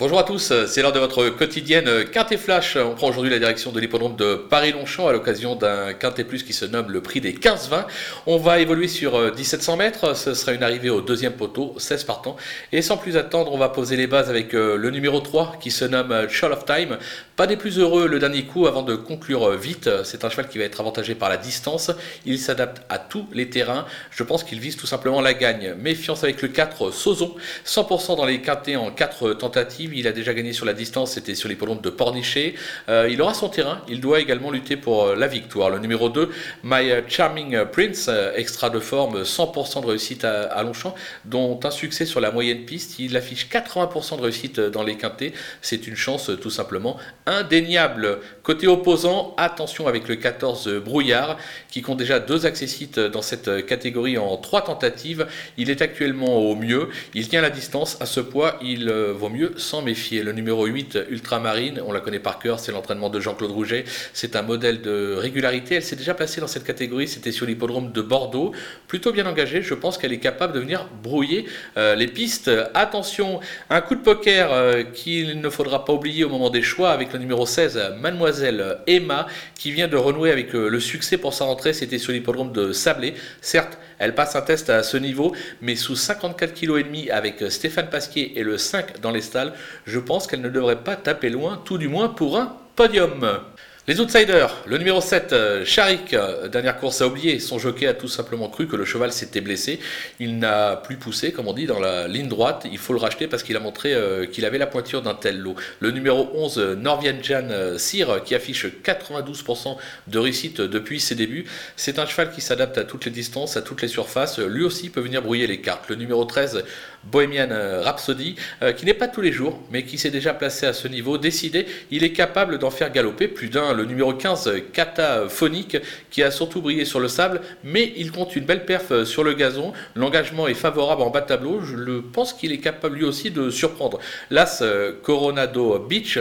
Bonjour à tous, c'est l'heure de votre quotidienne Quintet Flash. On prend aujourd'hui la direction de l'hippodrome de Paris-Longchamp à l'occasion d'un Quintet Plus qui se nomme le prix des 15-20. On va évoluer sur 1700 mètres, ce sera une arrivée au deuxième poteau, 16 partants. Et sans plus attendre, on va poser les bases avec euh, le numéro 3 qui se nomme Shall of Time. Pas des plus heureux le dernier coup avant de conclure vite. C'est un cheval qui va être avantagé par la distance. Il s'adapte à tous les terrains. Je pense qu'il vise tout simplement la gagne. Méfiance avec le 4 Sozon, 100% dans les quintets en 4 tentatives. Il a déjà gagné sur la distance, c'était sur les l'hippodrome de Pornichet. Euh, il aura son terrain, il doit également lutter pour euh, la victoire. Le numéro 2, My Charming Prince, euh, extra de forme, 100% de réussite à, Longchamp, dont un succès sur la moyenne piste. Il affiche 80% de réussite dans les quintés. C'est une chance tout simplement indéniable. Côté opposant, attention avec le 14 Brouillard, qui compte déjà deux accessites dans cette catégorie en trois tentatives. Il est actuellement au mieux. Il tient la distance. À ce poids, il vaut mieux sans méfier. Le numéro 8, Ultramarine, on la connaît par cœur, c'est l'entraînement de Jean-Claude Rouget. C'est un modèle de régularité. Elle s'est déjà placée dans cette catégorie, c'était sur l'hippodrome de Bordeaux. Plutôt bien engagée, je pense qu'elle est capable de venir brouiller euh, les pistes. Attention, un coup de poker euh, qu'il ne faudra pas oublier au moment des choix avec le numéro 16, Mademoiselle Emma, qui vient de renouer avec euh, le succès pour sa rentrée. C'était sur l'hippodrome de Sablé. Certes, elle passe un test à ce niveau, mais sous 54 kg et demi avec Stéphane Pasquier et le 5 dans les stalles, je pense qu'elle ne devrait pas taper loin, tout du moins pour un podium. Les outsiders, le numéro 7, euh, Charik, euh, dernière course à oublier, son jockey a tout simplement cru que le cheval s'était blessé. Il n'a plus poussé, comme on dit, dans la ligne droite. Il faut le racheter parce qu'il a montré euh, qu'il avait la pointure d'un tel lot. Le numéro 11, Norvian Jan Sir, qui affiche 92% de réussite depuis ses débuts. C'est un cheval qui s'adapte à toutes les distances, à toutes les surfaces. Lui aussi peut venir brouiller les cartes. Le numéro 13, Bohemian Rhapsody, qui n'est pas tous les jours, mais qui s'est déjà placé à ce niveau. Décidé, il est capable d'en faire galoper plus d'un le numéro 15 Cataphonique qui a surtout brillé sur le sable, mais il compte une belle perf sur le gazon. L'engagement est favorable en bas tableau. Je pense qu'il est capable lui aussi de surprendre. L'As Coronado Beach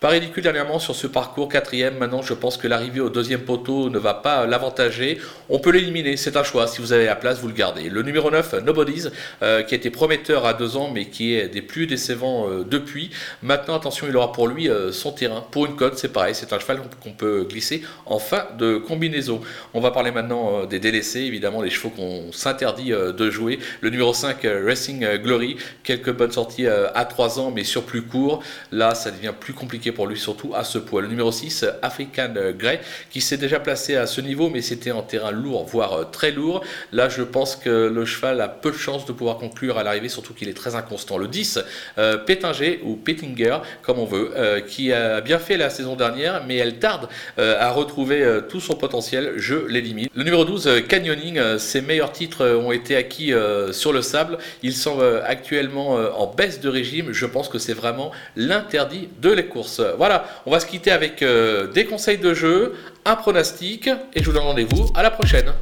pas ridicule dernièrement sur ce parcours, quatrième. Maintenant, je pense que l'arrivée au deuxième poteau ne va pas l'avantager. On peut l'éliminer, c'est un choix. Si vous avez la place, vous le gardez. Le numéro 9, Nobody's, euh, qui a été prometteur à deux ans, mais qui est des plus décevants euh, depuis. Maintenant, attention, il aura pour lui euh, son terrain. Pour une cote, c'est pareil, c'est un cheval qu'on peut glisser en fin de combinaison. On va parler maintenant des délaissés, évidemment, les chevaux qu'on s'interdit de jouer. Le numéro 5, Racing Glory, quelques bonnes sorties à 3 ans, mais sur plus court. Là, ça devient plus compliqué pour lui, surtout à ce poids. Le numéro 6, African Grey, qui s'est déjà placé à ce niveau, mais c'était en terrain lourd, voire euh, très lourd. Là, je pense que le cheval a peu de chances de pouvoir conclure à l'arrivée, surtout qu'il est très inconstant. Le 10, euh, Pétinger ou Pettinger, comme on veut, euh, qui a bien fait la saison dernière, mais elle tarde à retrouver tout son potentiel. Je l'élimine. Le numéro 12, Canyoning, ses meilleurs titres ont été acquis sur le sable. Ils sont actuellement en baisse de régime. Je pense que c'est vraiment l'interdit de les courses. Voilà, on va se quitter avec euh, des conseils de jeu, un pronostic, et je vous donne rendez-vous à la prochaine.